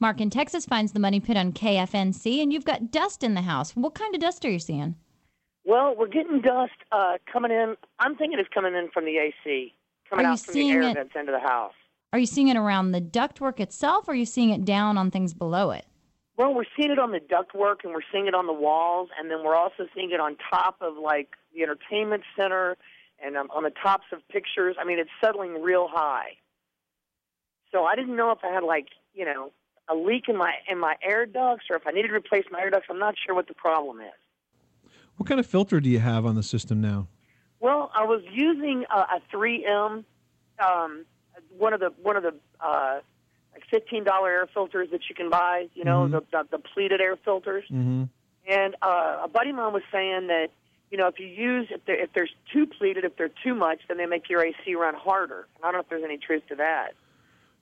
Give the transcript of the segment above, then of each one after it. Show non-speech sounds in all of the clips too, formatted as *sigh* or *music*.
Mark in Texas finds the money pit on KFNC, and you've got dust in the house. What kind of dust are you seeing? Well, we're getting dust uh, coming in. I'm thinking it's coming in from the AC, coming out from the air it- vents into the house. Are you seeing it around the ductwork itself, or are you seeing it down on things below it? Well, we're seeing it on the ductwork, and we're seeing it on the walls, and then we're also seeing it on top of like the entertainment center, and um, on the tops of pictures. I mean, it's settling real high. So I didn't know if I had like you know a leak in my in my air ducts, or if I needed to replace my air ducts. I'm not sure what the problem is. What kind of filter do you have on the system now? Well, I was using a, a 3M, um, one of the one of the uh, like fifteen dollar air filters that you can buy. You know, the, the the pleated air filters. Mm-hmm. And uh, a buddy of mine was saying that you know if you use if there, if there's too pleated, if they're too much, then they make your AC run harder. And I don't know if there's any truth to that.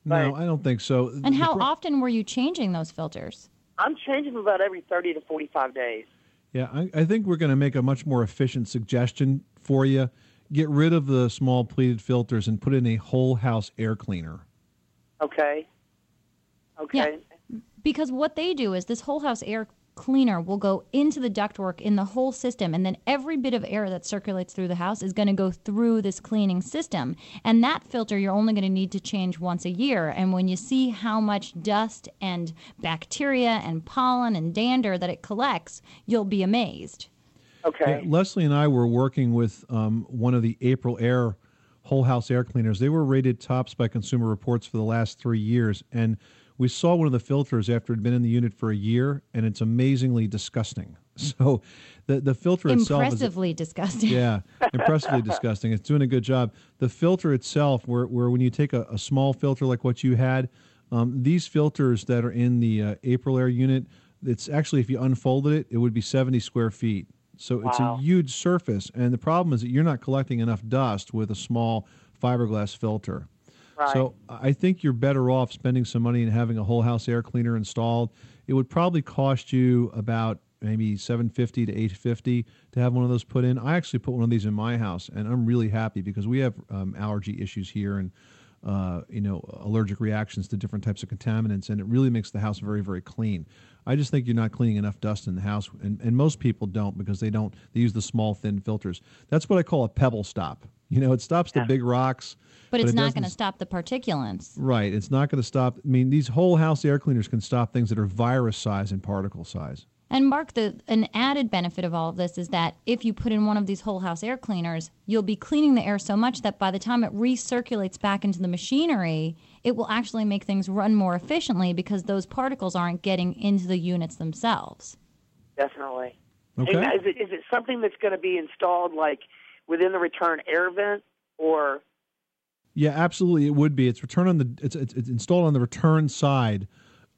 No, I don't think so. And The how pro- often were you changing those filters? I'm changing them about every thirty to forty five days. Yeah, I, I think we're going to make a much more efficient suggestion for you. Get rid of the small pleated filters and put in a whole house air cleaner. Okay. Okay. Yeah. Because what they do is this whole house air cleaner will go into the ductwork in the whole system, and then every bit of air that circulates through the house is going to go through this cleaning system. And that filter you're only going to need to change once a year. And when you see how much dust and bacteria and pollen and dander that it collects, you'll be amazed. Okay. Yeah, Leslie and I were working with um, one of the Aprilaire whole house air cleaners. They were rated tops by Consumer Reports for the last three years, and we saw one of the filters after it had been in the unit for a year, and it's amazingly disgusting. *laughs* So, the the filter itself is Impressively disgusting. yeah, impressively *laughs* disgusting. It's doing a good job. The filter itself, where, where when you take a, a small filter like what you had, um, these filters that are in the uh, Aprilaire unit, it's actually if you unfolded it, it would be 70 square feet. So it's a huge surface, and the problem is that you're not collecting enough dust with a small fiberglass filter. So I think you're better off spending some money and having a whole house air cleaner installed. It would probably cost you about maybe 750 to 850 to have one of those put in. I actually put one of these in my house, and I'm really happy because we have um, allergy issues here and uh, you know allergic reactions to different types of contaminants, and it really makes the house very very clean. I just think you're not cleaning enough dust in the house, and, and most people don't because they don't. They use the small thin filters. That's what I call a pebble stop. You know, it stops the big rocks. But it's it not doesn't going to stop the particulates. Right. It's not going to stop. I mean, these whole house air cleaners can stop things that are virus size and particle size. And Mark, the an added benefit of all of this is that if you put in one of these whole house air cleaners, you'll be cleaning the air so much that by the time it recirculates back into the machinery, it will actually make things run more efficiently because those particles aren't getting into the units themselves. Definitely. Okay. And is it is it something that's going to be installed like within the return air vent or Yeah, absolutely. It would be. It's return on the. It's it's, it's installed on the return side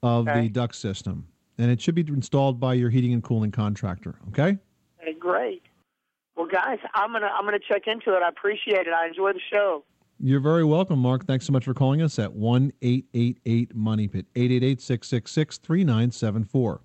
of Okay. the duct system, and it should be installed by your heating and cooling contractor. Okay. Hey, great. Well, guys, I'm gonna I'm gonna check into it. I appreciate it. I enjoy the show. You're very welcome, Mark. Thanks so much for calling us at one eight eight eight Money Pit eight eight eight six six six three nine seven four.